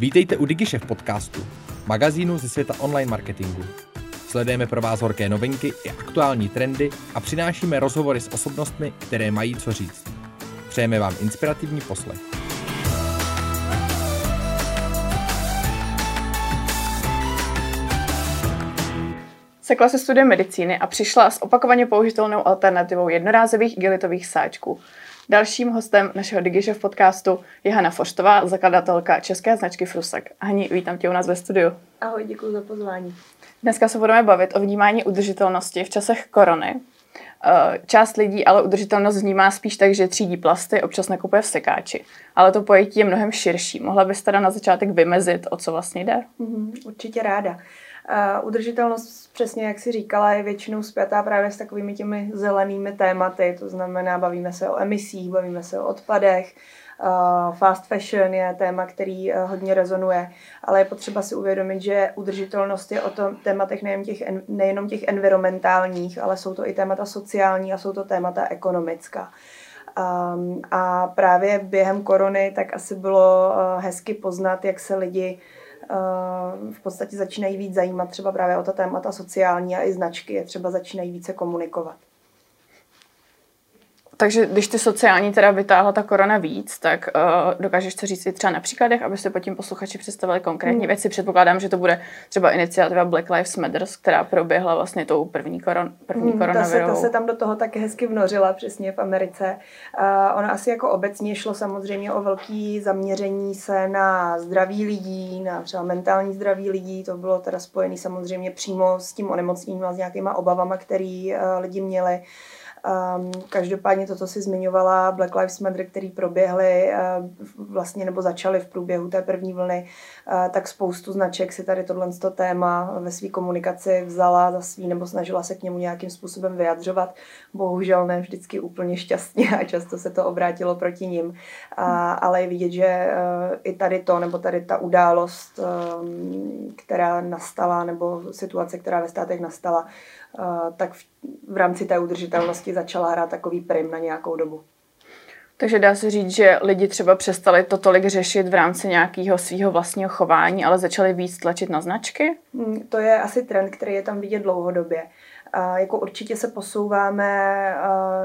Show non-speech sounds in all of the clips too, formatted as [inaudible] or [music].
Vítejte u DigiShef podcastu, magazínu ze světa online marketingu. Sledujeme pro vás horké novinky i aktuální trendy a přinášíme rozhovory s osobnostmi, které mají co říct. Přejeme vám inspirativní poslech. Sekla se studiem medicíny a přišla s opakovaně použitelnou alternativou jednorázových igelitových sáčků. Dalším hostem našeho DigiShef podcastu je Hanna Foštová, zakladatelka české značky Frusek. Hani, vítám tě u nás ve studiu. Ahoj, děkuji za pozvání. Dneska se budeme bavit o vnímání udržitelnosti v časech korony. Eh, část lidí ale udržitelnost vnímá spíš tak, že třídí plasty, občas nekupuje v sekáči. Ale to pojetí je mnohem širší. Mohla bys teda na začátek vymezit, o co vlastně jde? Mm, určitě ráda. Uh, udržitelnost, přesně jak si říkala, je většinou zpětá právě s takovými těmi zelenými tématy, to znamená, bavíme se o emisích, bavíme se o odpadech, uh, fast fashion je téma, který uh, hodně rezonuje, ale je potřeba si uvědomit, že udržitelnost je o tom tématech nejen těch, nejenom těch environmentálních, ale jsou to i témata sociální a jsou to témata ekonomická. Um, a právě během korony tak asi bylo hezky poznat, jak se lidi v podstatě začínají víc zajímat třeba právě o ta témata sociální a i značky je třeba začínají více komunikovat. Takže když ty sociální teda vytáhla ta korona víc, tak uh, dokážeš to říct i třeba na příkladech, aby se pod tím posluchači představili konkrétní hmm. věci. Předpokládám, že to bude třeba iniciativa Black Lives Matter, která proběhla vlastně tou první, koron, první hmm, koronavirovou. Ta se, ta se tam do toho tak hezky vnořila přesně v Americe. Uh, ona asi jako obecně šlo samozřejmě o velký zaměření se na zdraví lidí, na třeba mentální zdraví lidí. To bylo teda spojené samozřejmě přímo s tím onemocněním a s nějakýma obavama, které uh, lidi měli. Um, každopádně to, co si zmiňovala, Black Lives Matter, který proběhly uh, vlastně nebo začaly v průběhu té první vlny, uh, tak spoustu značek si tady tohle téma ve své komunikaci vzala za svý nebo snažila se k němu nějakým způsobem vyjadřovat. Bohužel ne vždycky úplně šťastně a často se to obrátilo proti ním. Uh, ale je vidět, že uh, i tady to nebo tady ta událost, um, která nastala nebo situace, která ve státech nastala, tak v, v rámci té udržitelnosti začala hrát takový prim na nějakou dobu. Takže dá se říct, že lidi třeba přestali to tolik řešit v rámci nějakého svého vlastního chování, ale začali víc tlačit na značky? Hmm, to je asi trend, který je tam vidět dlouhodobě. Jako určitě se posouváme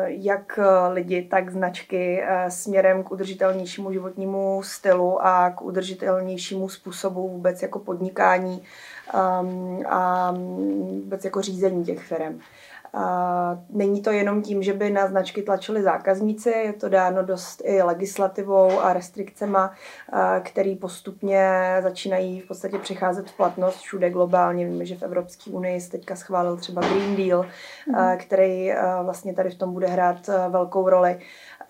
jak lidi, tak značky směrem k udržitelnějšímu životnímu stylu a k udržitelnějšímu způsobu vůbec jako podnikání um, a vůbec jako řízení těch firm. A není to jenom tím, že by na značky tlačili zákazníci, je to dáno dost i legislativou a restrikcema, který postupně začínají v podstatě přicházet v platnost všude globálně. Víme, že v Evropské unii se teďka schválil třeba Green Deal, mm-hmm. který vlastně tady v tom bude hrát velkou roli.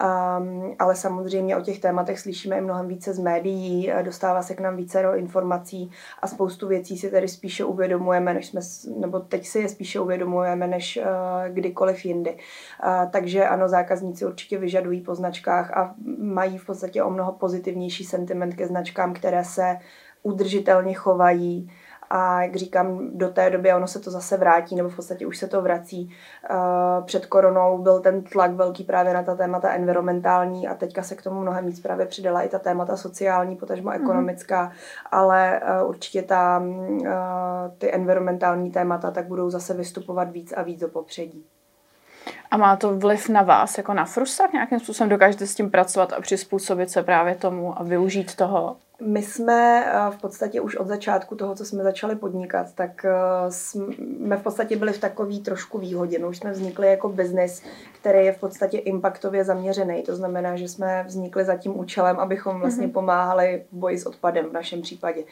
Um, ale samozřejmě o těch tématech slyšíme i mnohem více z médií, dostává se k nám více do informací a spoustu věcí si tady spíše uvědomujeme, než jsme, nebo teď si je spíše uvědomujeme, než uh, kdykoliv jindy. Uh, takže ano, zákazníci určitě vyžadují po značkách a mají v podstatě o mnoho pozitivnější sentiment ke značkám, které se udržitelně chovají, a jak říkám, do té doby ono se to zase vrátí, nebo v podstatě už se to vrací. Před koronou byl ten tlak velký právě na ta témata environmentální a teďka se k tomu mnohem víc právě přidala i ta témata sociální, potažmo mhm. ekonomická, mm-hmm. ale určitě ta, ty environmentální témata tak budou zase vystupovat víc a víc do popředí. A má to vliv na vás, jako na Frusak? Nějakým způsobem dokážete s tím pracovat a přizpůsobit se právě tomu a využít toho? My jsme eh, v podstatě už od začátku toho, co jsme začali podnikat, tak eh, jsme v podstatě byli v takový trošku výhodě. No, už jsme vznikli jako biznis, který je v podstatě impactově zaměřený. To znamená, že jsme vznikli za tím účelem, abychom vlastně mhm. pomáhali v boji s odpadem v našem případě.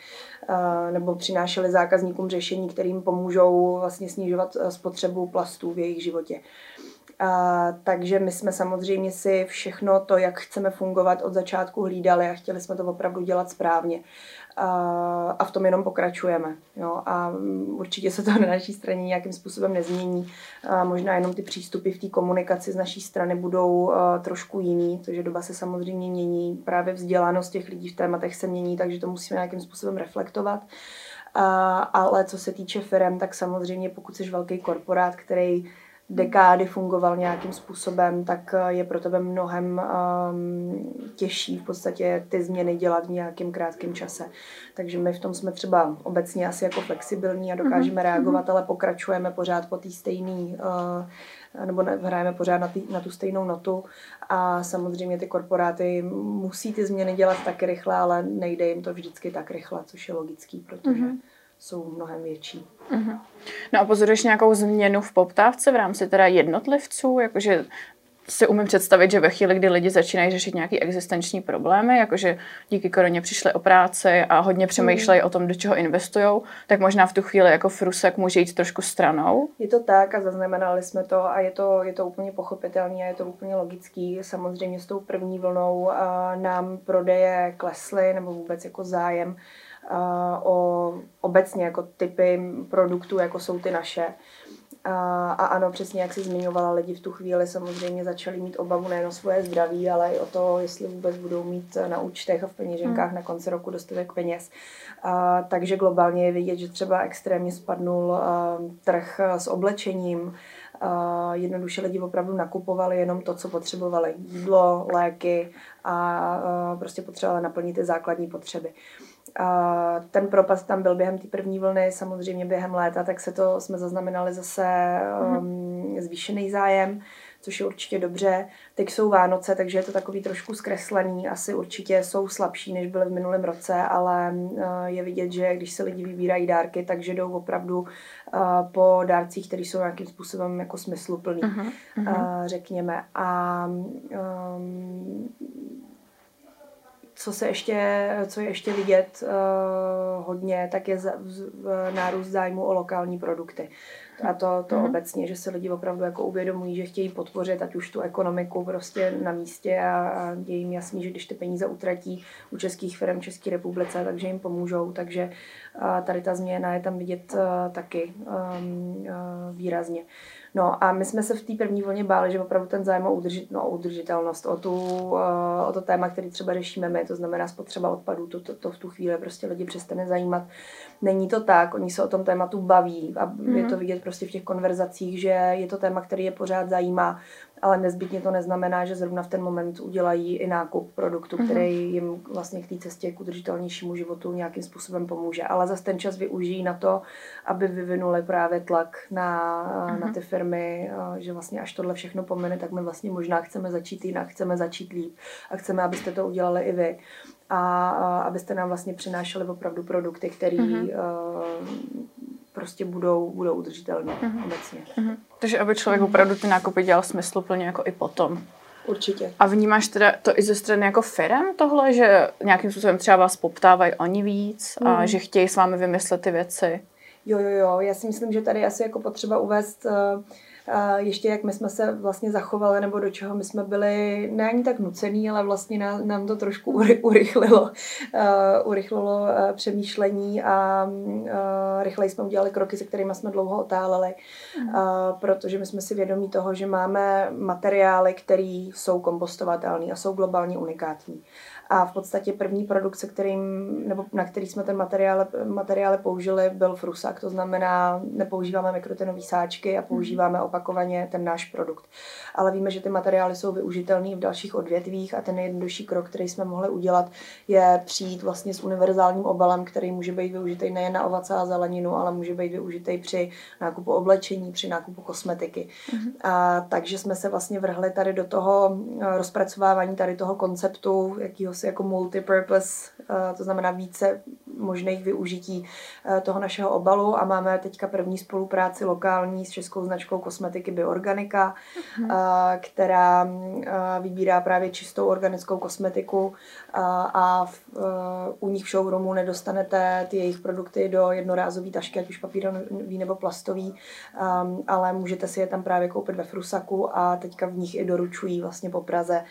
Eh, nebo přinášeli zákazníkům řešení, kterým pomůžou vlastně snižovat spotřebu plastů v jejich životě. A, takže my jsme samozřejmě si všechno to, jak chceme fungovat od začátku hlídali a chtěli jsme to opravdu dělat správně. A, a v tom jenom pokračujeme. Jo? A určitě se to [laughs] na naší straně nějakým způsobem nezmění. A možná jenom ty přístupy v té komunikaci z naší strany budou uh, trošku jiný, protože doba se samozřejmě mění. Právě vzdělanost těch lidí v tématech se mění, takže to musíme nějakým způsobem reflektovat. A, ale co se týče firm, tak samozřejmě pokud jsi velký korporát, který dekády fungoval nějakým způsobem, tak eh, je pro tebe mnohem um, těžší v podstatě ty změny dělat v nějakém krátkém čase. Takže my v tom jsme třeba obecně asi jako flexibilní a dokážeme mm-hmm. reagovat, ale pokračujeme pořád po té stejné uh, nebo hrajeme pořád na, tý, na tu stejnou notu a samozřejmě ty korporáty musí ty změny dělat taky rychle, ale nejde jim to vždycky tak rychle, což je logický, protože mm-hmm jsou mnohem větší. Uh-huh. No a pozoruješ nějakou změnu v poptávce v rámci teda jednotlivců, jakože si umím představit, že ve chvíli, kdy lidi začínají řešit nějaké existenční problémy, jakože díky koroně přišli o práci a hodně přemýšlejí mm. o tom, do čeho investují, tak možná v tu chvíli jako frusek může jít trošku stranou. Je to tak a zaznamenali jsme to a je to, je to úplně pochopitelné a je to úplně logický. Samozřejmě s tou první vlnou nám prodeje klesly nebo vůbec jako zájem o obecně jako typy produktů, jako jsou ty naše. A, a ano, přesně jak si zmiňovala, lidi v tu chvíli samozřejmě začali mít obavu nejen o svoje zdraví, ale i o to, jestli vůbec budou mít na účtech a v peněženkách hmm. na konci roku dostatek peněz. A, takže globálně je vidět, že třeba extrémně spadnul a, trh s oblečením, a, jednoduše lidi opravdu nakupovali jenom to, co potřebovali. Jídlo, léky a, a prostě potřebovali naplnit ty základní potřeby. A ten propast tam byl během té první vlny, samozřejmě během léta, tak se to jsme zaznamenali zase um, zvýšený zájem, což je určitě dobře. Teď jsou Vánoce, takže je to takový trošku zkreslený. Asi určitě jsou slabší, než byly v minulém roce, ale uh, je vidět, že když se lidi vybírají dárky, takže jdou opravdu uh, po dárcích, které jsou nějakým způsobem jako smysluplný, uh-huh, uh-huh. Uh, řekněme. A um, co se ještě, co je ještě vidět uh, hodně, tak je z, z, nárůst zájmu o lokální produkty. A to, to mm-hmm. obecně, že se lidi opravdu jako uvědomují, že chtějí podpořit ať už tu ekonomiku prostě na místě a, a je jim jasný, že když ty peníze utratí u českých firm v České republice, takže jim pomůžou. Takže uh, tady ta změna je tam vidět uh, taky um, uh, výrazně. Uh, No a my jsme se v té první vlně báli, že opravdu ten zájem o, udržit, no, udržitelnost, o, tu, uh, o to téma, který třeba řešíme my, to znamená spotřeba odpadů, to, to, to v tu chvíli prostě lidi přestane zajímat. Není to tak, oni se o tom tématu baví a mm. je to vidět prostě v těch konverzacích, že je to téma, který je pořád zajímá ale nezbytně to neznamená, že zrovna v ten moment udělají i nákup produktu, mm-hmm. který jim vlastně k té cestě k udržitelnějšímu životu nějakým způsobem pomůže. Ale zase ten čas využijí na to, aby vyvinuli právě tlak na, mm-hmm. na ty firmy, že vlastně až tohle všechno pomene, tak my vlastně možná chceme začít jinak, chceme začít líp a chceme, abyste to udělali i vy a, a abyste nám vlastně přinášeli opravdu produkty, které mm-hmm. uh, prostě budou, budou udržitelné mm-hmm. obecně. Mm-hmm. Takže aby člověk mm-hmm. opravdu ty nákupy dělal smysluplně jako i potom. Určitě. A vnímáš teda to i ze strany jako firm tohle, že nějakým způsobem třeba vás poptávají oni víc mm. a mhm. že chtějí s vámi vymyslet ty věci? Jo, jo, jo. Já si myslím, že tady asi jako potřeba uvést uh, ještě jak my jsme se vlastně zachovali, nebo do čeho my jsme byli ne ani tak nucený, ale vlastně nám, nám to trošku urychlilo, urychlilo přemýšlení a rychleji jsme udělali kroky, se kterými jsme dlouho otáleli, uh, protože my jsme si vědomí toho, že máme materiály, které jsou kompostovatelné a jsou globálně unikátní. A v podstatě první produkt, se kterým, nebo na který jsme ten materiál, materiály použili, byl frusak. To znamená, nepoužíváme mikrotenové sáčky a používáme opakovaně ten náš produkt. Ale víme, že ty materiály jsou využitelné v dalších odvětvích a ten nejjednodušší krok, který jsme mohli udělat, je přijít vlastně s univerzálním obalem, který může být využitý nejen na ovoce a zeleninu, ale může být využitý při nákupu oblečení, při nákupu kosmetiky. Mm-hmm. A, takže jsme se vlastně vrhli tady do toho rozpracovávání tady toho konceptu, jakýho si jako multipurpose, eh, to znamená více možných využití eh, toho našeho obalu a máme teďka první spolupráci lokální s českou značkou kosmetiky Bioorganika, uh-huh. která vybírá právě čistou organickou kosmetiku a v, u nich v showroomu nedostanete ty jejich produkty do jednorázové tašky, ať už papírový nebo plastový, ale můžete si je tam právě koupit ve Frusaku a teďka v nich i doručují vlastně po Praze,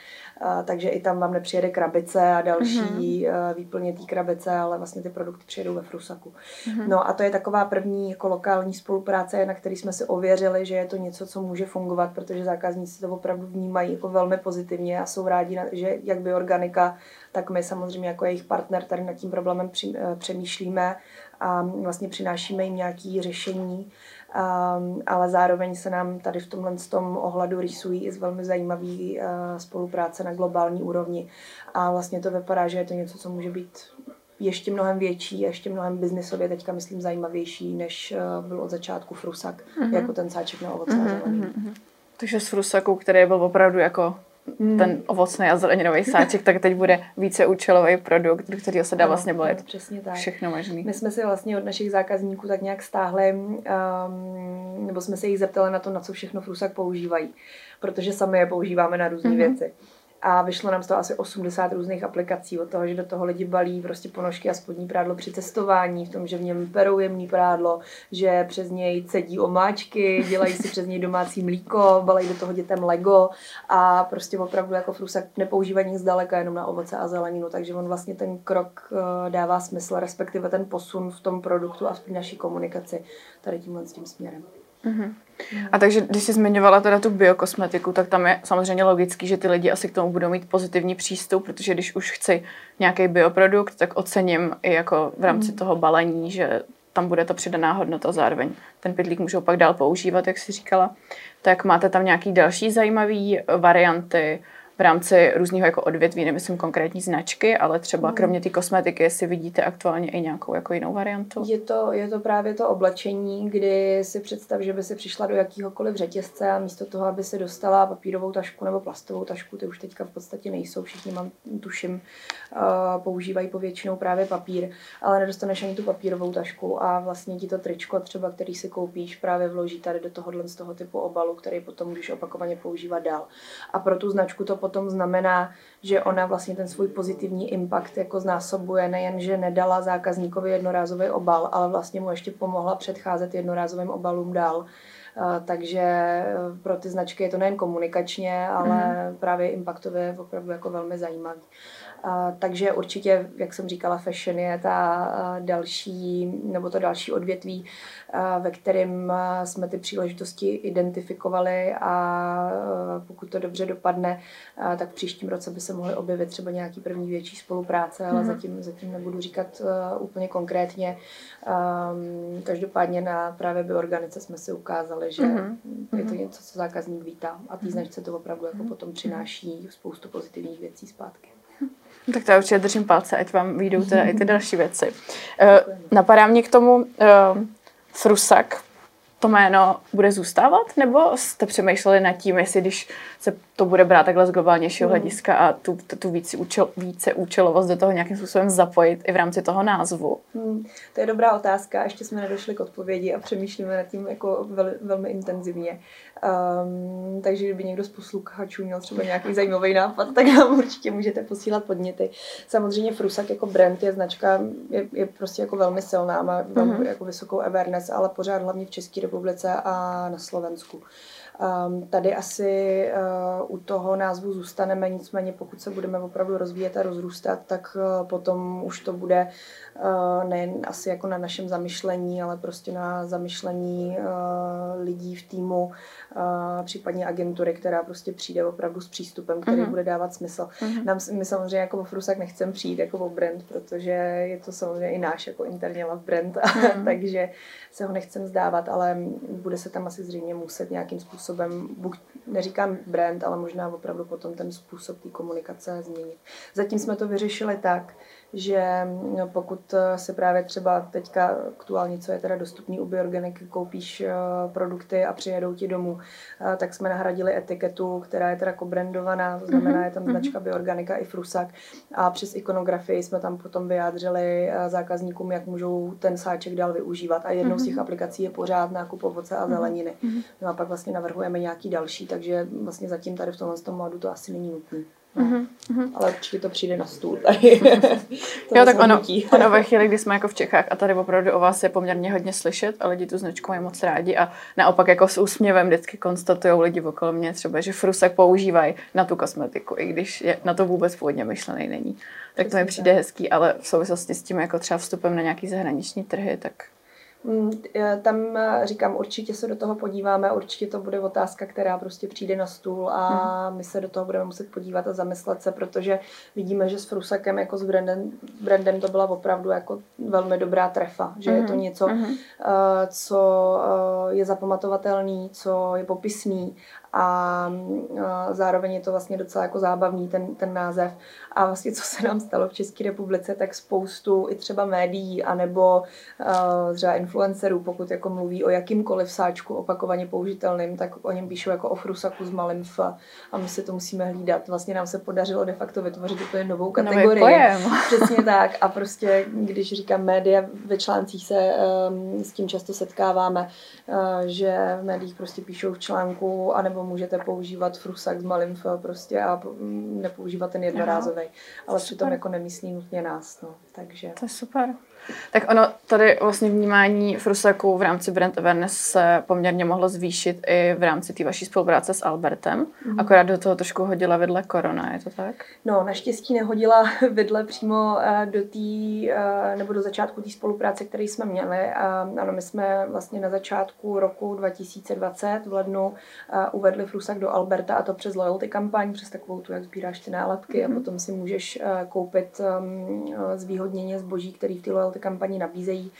takže i tam vám nepřijede krabice a další uh-huh. výplně té krabice, ale vlastně ty produkty přijedou ve Frusaku. Uh-huh. No a to je taková první jako lokální spolupráce, na který jsme si ověřili, že je to něco, co může fungovat, protože zákazníci to opravdu vnímají jako velmi pozitivně a jsou rádi, že jak by organika, tak my samozřejmě jako jejich partner tady nad tím problémem eh, přemýšlíme a vlastně přinášíme jim nějaké řešení Um, ale zároveň se nám tady v tomhle tom ohledu rysují i z velmi zajímavý uh, spolupráce na globální úrovni. A vlastně to vypadá, že je to něco, co může být ještě mnohem větší, ještě mnohem biznisově teďka myslím zajímavější, než uh, byl od začátku frusak, mm-hmm. jako ten sáček na ovoce mm-hmm. a zelený. Mm-hmm. Takže s frusakou, který byl opravdu jako mm. ten ovocný a zeleninový [laughs] sáček, tak teď bude více účelový produkt, do kterého se dá vlastně balit přesně tak. všechno možný. My jsme si vlastně od našich zákazníků tak nějak stáhli, um, nebo jsme se jich zeptali na to, na co všechno frusak používají, protože sami je používáme na různé mm-hmm. věci a vyšlo nám z toho asi 80 různých aplikací od toho, že do toho lidi balí prostě ponožky a spodní prádlo při cestování, v tom, že v něm perou jemný prádlo, že přes něj cedí omáčky, dělají si přes něj domácí mlíko, balají do toho dětem Lego a prostě opravdu jako frusak nepoužívají nic zdaleka jenom na ovoce a zeleninu, takže on vlastně ten krok eh, dává smysl, respektive ten posun v tom produktu a v naší komunikaci tady tímhle s tím směrem. Mm-hmm. A takže, když jsi zmiňovala teda tu biokosmetiku, tak tam je samozřejmě logický, že ty lidi asi k tomu budou mít pozitivní přístup, protože když už chci nějaký bioprodukt, tak ocením i jako v rámci mm. toho balení, že tam bude ta přidaná hodnota zároveň. Ten pytlík můžou pak dál používat, jak jsi říkala. Tak máte tam nějaký další zajímavé varianty, v rámci různého jako odvětví, nemyslím konkrétní značky, ale třeba mm. kromě té kosmetiky, jestli vidíte aktuálně i nějakou jako jinou variantu? Je to, je to právě to oblečení, kdy si představ, že by si přišla do jakýhokoliv řetězce a místo toho, aby si dostala papírovou tašku nebo plastovou tašku, ty už teďka v podstatě nejsou, všichni mám tuším, uh, používají povětšinou právě papír, ale nedostaneš ani tu papírovou tašku a vlastně ti to tričko třeba, který si koupíš, právě vloží tady do tohohle z toho typu obalu, který potom můžeš opakovaně používat dál. A pro tu značku to potom znamená, že ona vlastně ten svůj pozitivní impact jako znásobuje, nejen, že nedala zákazníkovi jednorázový obal, ale vlastně mu ještě pomohla předcházet jednorázovým obalům dál. Takže e, pro ty značky je to nejen komunikačně, ale mm. právě impactově opravdu jako velmi zajímavý. Takže určitě, jak jsem říkala, fashion je ta další, nebo to další odvětví, ve kterém jsme ty příležitosti identifikovali a pokud to dobře dopadne, tak v příštím roce by se mohly objevit třeba nějaký první větší spolupráce, ale mm-hmm. zatím, zatím nebudu říkat úplně konkrétně. Um, každopádně na právě bioorganice jsme si ukázali, že mm-hmm. je to mhm. něco, co zákazník vítá a té značce to opravdu jako mm-hmm. potom přináší spoustu pozitivních věcí zpátky. Tak to já určitě držím palce, ať vám vyjdou teda i ty [laughs] další věci. Uh, napadá mě k tomu uh, frusak, to jméno bude zůstávat, nebo jste přemýšleli nad tím, jestli když se to bude brát takhle z globálnějšího mm. hlediska a tu, tu, tu více, účel, více účelovost do toho nějakým způsobem zapojit i v rámci toho názvu? Mm, to je dobrá otázka, ještě jsme nedošli k odpovědi a přemýšlíme nad tím jako vel, velmi intenzivně. Um, takže kdyby někdo z posluchačů měl třeba nějaký zajímavý nápad, tak nám určitě můžete posílat podněty. Samozřejmě Frusak jako brand je značka, je, je prostě jako velmi silná, má velmi mm-hmm. jako vysokou awareness, ale pořád hlavně v České republice a na Slovensku. Um, tady asi uh, u toho názvu zůstaneme, nicméně pokud se budeme opravdu rozvíjet a rozrůstat, tak uh, potom už to bude uh, nejen asi jako na našem zamyšlení, ale prostě na zamyšlení uh, lidí v týmu, uh, případně agentury, která prostě přijde opravdu s přístupem, který uh-huh. bude dávat smysl. Uh-huh. Nám, my samozřejmě jako o Frusak nechcem přijít jako o brand, protože je to samozřejmě i náš jako interně love brand, uh-huh. [laughs] takže se ho nechcem zdávat, ale bude se tam asi zřejmě muset nějakým způsobem, buď neříkám brand, ale možná opravdu potom ten způsob té komunikace změnit. Zatím jsme to vyřešili tak, že no, pokud eh, se právě třeba teďka aktuálně, co je teda dostupný u Bioorganic, koupíš eh, produkty a přijedou ti domů, eh, tak jsme nahradili etiketu, která je teda kobrandovaná, to znamená, mhm, je tam mhm. značka Bioorganika i Frusak a přes ikonografii jsme tam potom vyjádřili zákazníkům, jak můžou ten sáček dál využívat a jednou z těch mhm. aplikací je pořád nákup ovoce a zeleniny. No a pak vlastně navrhujeme nějaký další, takže vlastně zatím tady v tomhle tom modu to asi není nutné. No. Mm-hmm. Ale určitě to přijde na stůl tady. [laughs] jo, tak ono, [laughs] ono ve chvíli, kdy jsme jako v Čechách a tady opravdu o vás je poměrně hodně slyšet a lidi tu značku mají moc rádi a naopak jako s úsměvem vždycky konstatují lidi okolo mě třeba, že frusek používají na tu kosmetiku, i když je na to vůbec původně myšlený není. Tak to mi přijde hezký, ale v souvislosti s tím jako třeba vstupem na nějaký zahraniční trhy, tak tam říkám, určitě se do toho podíváme, určitě to bude otázka, která prostě přijde na stůl a hmm. my se do toho budeme muset podívat a zamyslet se, protože vidíme, že s Frusakem jako s brandem, brandem to byla opravdu jako velmi dobrá trefa, že je to mhm. něco, hmm. co je zapamatovatelný, co je popisný a zároveň je to vlastně docela jako zábavný ten, ten název. A vlastně co se nám stalo v České republice, tak spoustu i třeba médií anebo uh, třeba influencerů, pokud jako mluví o jakýmkoliv sáčku opakovaně použitelným, tak o něm píšou jako o frusaku s malým f a my si to musíme hlídat. Vlastně nám se podařilo de facto vytvořit úplně novou kategorii. [laughs] Přesně tak. A prostě, když říkám média, ve článcích se um, s tím často setkáváme, uh, že v médiích prostě píšou v článku, anebo můžete používat frusak s malým f prostě a nepoužívat ten jednorázový. Ale přitom jako nemyslí nutně nás. No. Takže... To je super. Tak ono tady vlastně vnímání Frusaku v rámci Brand Awareness se poměrně mohlo zvýšit i v rámci té vaší spolupráce s Albertem. Mm. Akorát do toho trošku hodila vedle korona, je to tak? No, naštěstí nehodila [laughs] vedle přímo eh, do té, eh, nebo do začátku té spolupráce, které jsme měli. Ano, my jsme vlastně na začátku roku 2020 v lednu eh, uvedli Frusak do Alberta a to přes loyalty kampaň, přes takovou tu, jak sbíráš ty nálepky mm. a mhm. potom si můžeš koupit ehm, zvýhodněně zboží, který v té loyalty kampani nabízejí.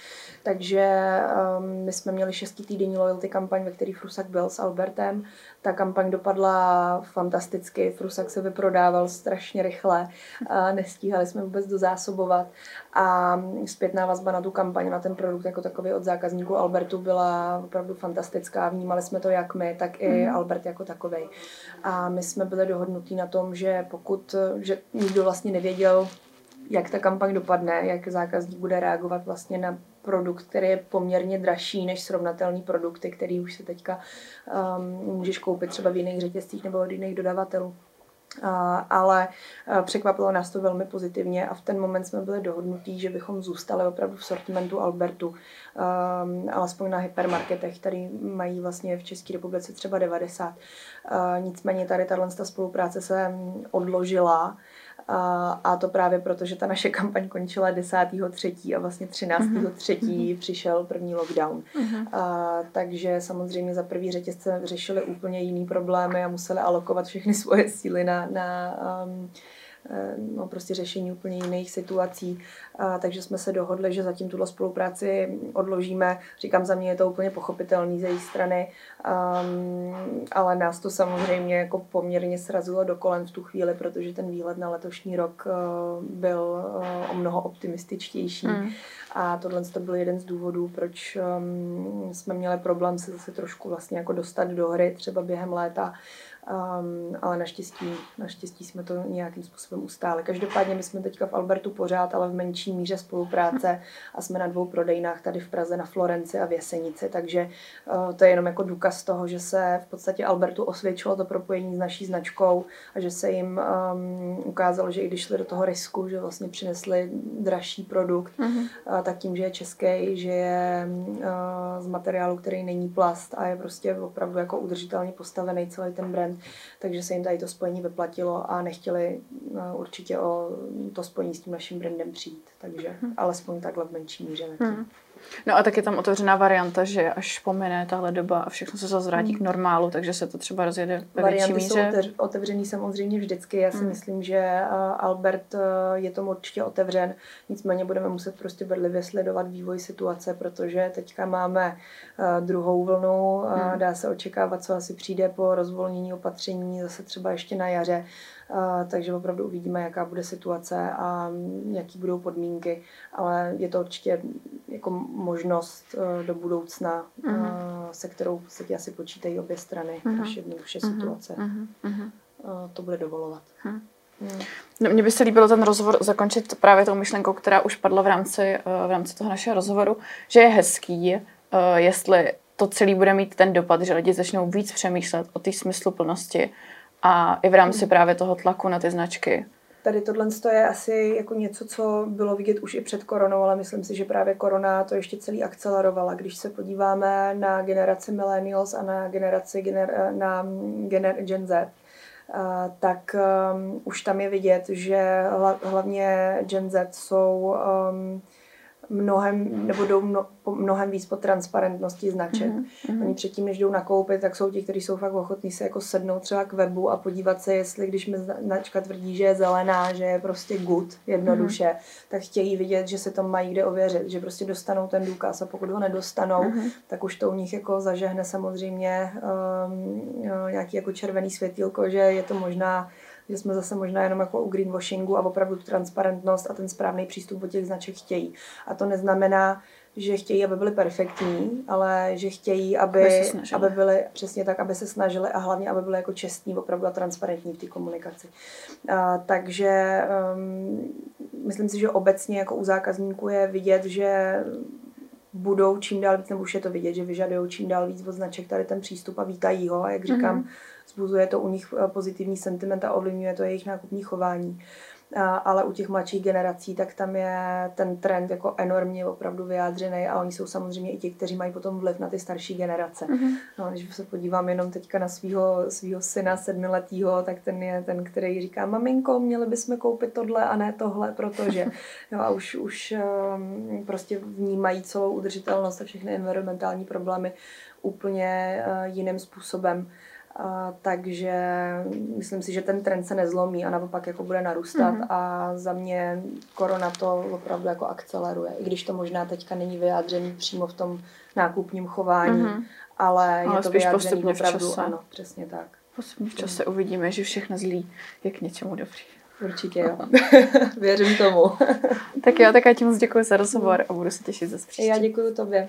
Takže um, my jsme měli šestitýdenní loyalty kampaň, ve který Frusak byl s Albertem. Ta kampaň dopadla fantasticky, Frusak se vyprodával strašně rychle, a nestíhali jsme vůbec dozásobovat a zpětná vazba na tu kampaň, na ten produkt jako takový od zákazníků Albertu byla opravdu fantastická. Vnímali jsme to jak my, tak i mm. Albert jako takový. A my jsme byli dohodnutí na tom, že pokud, že nikdo vlastně nevěděl, jak ta kampaň dopadne, jak zákazník bude reagovat vlastně na produkt, který je poměrně dražší než srovnatelný produkty, který už se teďka um, můžeš koupit třeba v jiných řetězcích nebo od jiných dodavatelů. Uh, ale uh, překvapilo nás to velmi pozitivně a v ten moment jsme byli dohodnutí, že bychom zůstali opravdu v sortimentu Albertu, um, alespoň na hypermarketech, který mají vlastně v České republice třeba 90. Uh, nicméně tady tato spolupráce se odložila a, a to právě proto, že ta naše kampaň končila 10.3. a vlastně 13.3. Mm-hmm. přišel první lockdown. Mm-hmm. A, takže samozřejmě za první řetězce řešili úplně jiný problémy a museli alokovat všechny [laughs] svoje síly na, na um, no, prostě řešení úplně jiných situací. A, takže jsme se dohodli, že zatím tuhle spolupráci odložíme. Říkám, za mě je to úplně pochopitelný ze její strany, um, ale nás to samozřejmě jako poměrně srazilo do kolen v tu chvíli, protože ten výhled na letošní rok uh, byl uh, o mnoho optimističtější. Mm. A tohle to byl jeden z důvodů, proč um, jsme měli problém se zase trošku vlastně jako dostat do hry třeba během léta. Um, ale naštěstí, naštěstí jsme to nějakým způsobem ustáli. Každopádně my jsme teďka v Albertu pořád, ale v menší míře spolupráce a jsme na dvou prodejnách tady v Praze na Florenci a v Jesenici, takže uh, to je jenom jako důkaz toho, že se v podstatě Albertu osvědčilo to propojení s naší značkou a že se jim um, ukázalo, že i když šli do toho risku, že vlastně přinesli dražší produkt, uh-huh. uh, tak tím, že je český, že je uh, z materiálu, který není plast a je prostě opravdu jako udržitelně postavený celý ten brand, takže se jim tady to spojení vyplatilo a nechtěli uh, určitě o to spojení s tím naším brandem přijít. Takže hmm. alespoň takhle v menší míře. Hmm. No a tak je tam otevřená varianta, že až pomine tahle doba a všechno se zase vrátí hmm. k normálu, takže se to třeba rozjede ve Varianty větší míře. jsou otevřený samozřejmě vždycky. Já si hmm. myslím, že Albert je tomu určitě otevřen, nicméně budeme muset prostě bedlivě sledovat vývoj situace, protože teďka máme druhou vlnu, hmm. dá se očekávat, co asi přijde po rozvolnění opatření, zase třeba ještě na jaře takže opravdu uvidíme, jaká bude situace a jaký budou podmínky, ale je to určitě jako možnost uh, do budoucna, uh-huh. se kterou se asi počítají obě strany, uh-huh. až jednoduše uh-huh. situace uh-huh. to bude dovolovat. Uh-huh. No, mně by se líbilo ten rozhovor zakončit právě tou myšlenkou, která už padla v rámci, v rámci toho našeho rozhovoru, že je hezký, jestli to celé bude mít ten dopad, že lidi začnou víc přemýšlet o té smysluplnosti a i v rámci právě toho tlaku na ty značky. Tady tohle je asi jako něco, co bylo vidět už i před koronou, ale myslím si, že právě korona to ještě celý akcelerovala. Když se podíváme na generaci millennials a na generaci gener, na gener, Gen Z, tak um, už tam je vidět, že hlavně Gen Z jsou um, mnohem, nebo jdou mno, mnohem víc po transparentnosti značek. Mm-hmm. Oni předtím, než jdou nakoupit, tak jsou ti, kteří jsou fakt ochotní se jako sednout třeba k webu a podívat se, jestli když mi značka tvrdí, že je zelená, že je prostě good, jednoduše, mm-hmm. tak chtějí vidět, že se to mají kde ověřit, že prostě dostanou ten důkaz a pokud ho nedostanou, mm-hmm. tak už to u nich jako zažehne samozřejmě um, nějaký jako červený světýlko, že je to možná že jsme zase možná jenom jako u greenwashingu a opravdu tu transparentnost a ten správný přístup od těch značek chtějí. A to neznamená, že chtějí, aby byly perfektní, ale že chtějí, aby, aby byly přesně tak, aby se snažili a hlavně, aby byly jako čestní, opravdu a transparentní v té komunikaci. A, takže um, myslím si, že obecně jako u zákazníků je vidět, že budou čím dál víc, nebo už je to vidět, že vyžadují čím dál víc od značek tady ten přístup a vítají ho. A jak říkám, mm-hmm Zbuzuje to u nich eh, pozitivní sentiment a ovlivňuje to jejich nákupní chování. Ale u těch mladších generací, tak tam je ten trend jako enormně opravdu vyjádřený a oni jsou samozřejmě i ti, kteří mají potom vliv na ty starší generace. Mm-hmm. No, když se podívám jenom teďka na svého svýho syna sedmiletého, tak ten je ten, který říká, maminko, měli bychom koupit tohle a ne tohle, protože [laughs] jo, a už, už um, prostě vnímají celou udržitelnost a všechny environmentální problémy úplně uh, jiným způsobem. A, takže myslím si, že ten trend se nezlomí a naopak jako bude narůstat mm-hmm. a za mě korona to opravdu jako akceleruje, i když to možná teďka není vyjádřený přímo v tom nákupním chování, mm-hmm. ale, ale je to vyjádřený opravdu, ano, přesně tak. Postupně v čase mm. uvidíme, že všechno zlý je k něčemu dobrý. Určitě jo. [laughs] Věřím tomu. [laughs] tak jo, tak já ti moc děkuji za rozhovor a budu se těšit za příště. Já děkuji tobě.